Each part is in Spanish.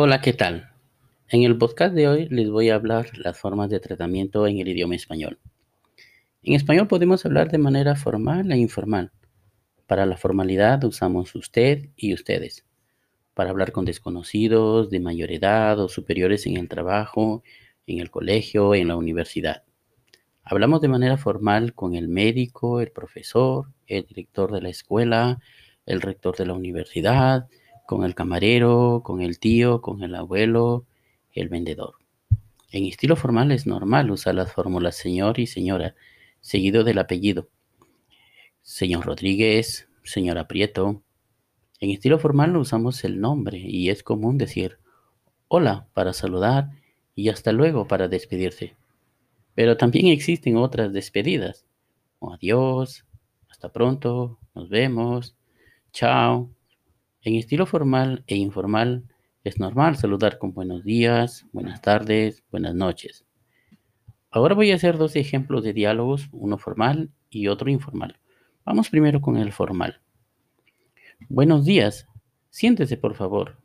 Hola, ¿qué tal? En el podcast de hoy les voy a hablar las formas de tratamiento en el idioma español. En español podemos hablar de manera formal e informal. Para la formalidad usamos usted y ustedes. Para hablar con desconocidos de mayor edad o superiores en el trabajo, en el colegio, en la universidad. Hablamos de manera formal con el médico, el profesor, el director de la escuela, el rector de la universidad, con el camarero, con el tío, con el abuelo, el vendedor. En estilo formal es normal usar las fórmulas señor y señora, seguido del apellido. Señor Rodríguez, señora Prieto. En estilo formal usamos el nombre y es común decir hola para saludar y hasta luego para despedirse. Pero también existen otras despedidas. adiós, hasta pronto, nos vemos, chao, en estilo formal e informal es normal saludar con buenos días, buenas tardes, buenas noches. Ahora voy a hacer dos ejemplos de diálogos, uno formal y otro informal. Vamos primero con el formal. Buenos días. Siéntese, por favor.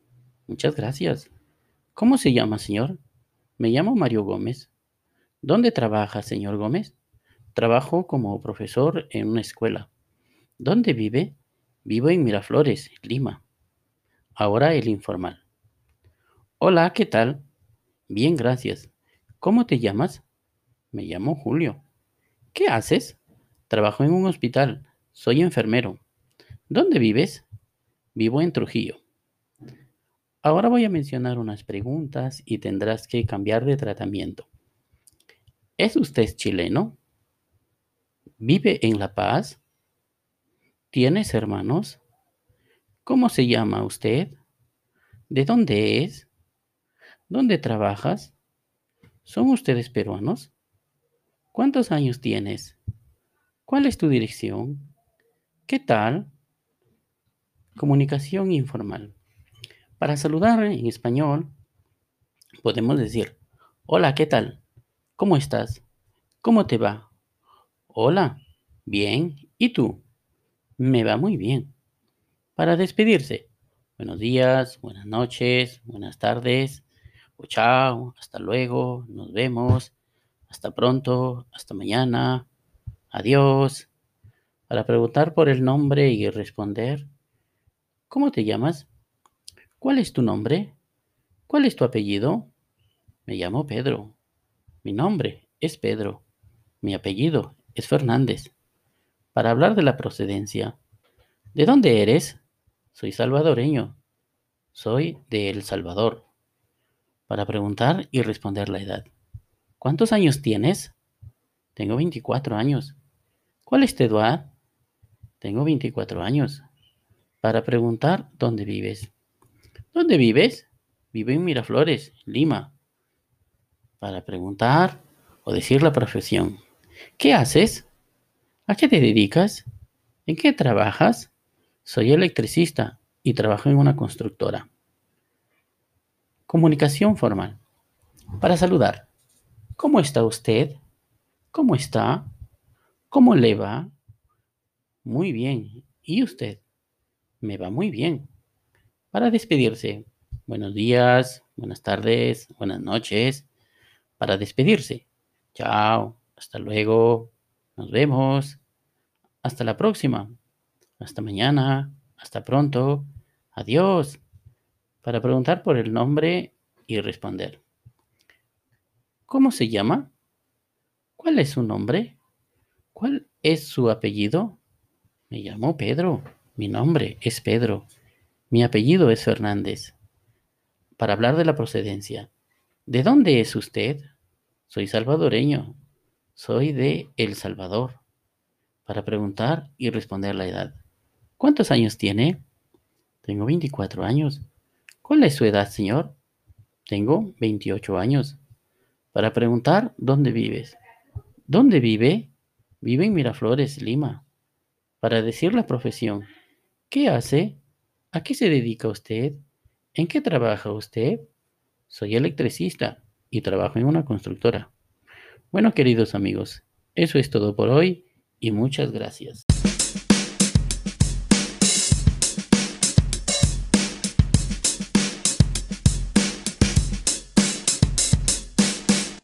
Muchas gracias. ¿Cómo se llama, señor? Me llamo Mario Gómez. ¿Dónde trabaja, señor Gómez? Trabajo como profesor en una escuela. ¿Dónde vive? Vivo en Miraflores, Lima. Ahora el informal. Hola, ¿qué tal? Bien, gracias. ¿Cómo te llamas? Me llamo Julio. ¿Qué haces? Trabajo en un hospital. Soy enfermero. ¿Dónde vives? Vivo en Trujillo. Ahora voy a mencionar unas preguntas y tendrás que cambiar de tratamiento. ¿Es usted chileno? ¿Vive en La Paz? ¿Tienes hermanos? ¿Cómo se llama usted? ¿De dónde es? ¿Dónde trabajas? ¿Son ustedes peruanos? ¿Cuántos años tienes? ¿Cuál es tu dirección? ¿Qué tal? Comunicación informal. Para saludar en español, podemos decir, hola, ¿qué tal? ¿Cómo estás? ¿Cómo te va? Hola, bien. ¿Y tú? Me va muy bien para despedirse. Buenos días, buenas noches, buenas tardes, o chao, hasta luego, nos vemos, hasta pronto, hasta mañana, adiós. Para preguntar por el nombre y responder, ¿cómo te llamas? ¿Cuál es tu nombre? ¿Cuál es tu apellido? Me llamo Pedro. Mi nombre es Pedro. Mi apellido es Fernández. Para hablar de la procedencia, ¿de dónde eres? Soy salvadoreño. Soy de El Salvador. Para preguntar y responder la edad. ¿Cuántos años tienes? Tengo 24 años. ¿Cuál es tu edad? Tengo 24 años. Para preguntar dónde vives. ¿Dónde vives? Vivo en Miraflores, Lima. Para preguntar o decir la profesión. ¿Qué haces? ¿A qué te dedicas? ¿En qué trabajas? Soy electricista y trabajo en una constructora. Comunicación formal. Para saludar. ¿Cómo está usted? ¿Cómo está? ¿Cómo le va? Muy bien. ¿Y usted? Me va muy bien. Para despedirse. Buenos días, buenas tardes, buenas noches. Para despedirse. Chao. Hasta luego. Nos vemos. Hasta la próxima. Hasta mañana, hasta pronto, adiós, para preguntar por el nombre y responder. ¿Cómo se llama? ¿Cuál es su nombre? ¿Cuál es su apellido? Me llamo Pedro. Mi nombre es Pedro. Mi apellido es Fernández. Para hablar de la procedencia. ¿De dónde es usted? Soy salvadoreño. Soy de El Salvador. Para preguntar y responder la edad. ¿Cuántos años tiene? Tengo 24 años. ¿Cuál es su edad, señor? Tengo 28 años. Para preguntar, ¿dónde vives? ¿Dónde vive? Vive en Miraflores, Lima. Para decir la profesión. ¿Qué hace? ¿A qué se dedica usted? ¿En qué trabaja usted? Soy electricista y trabajo en una constructora. Bueno, queridos amigos, eso es todo por hoy y muchas gracias.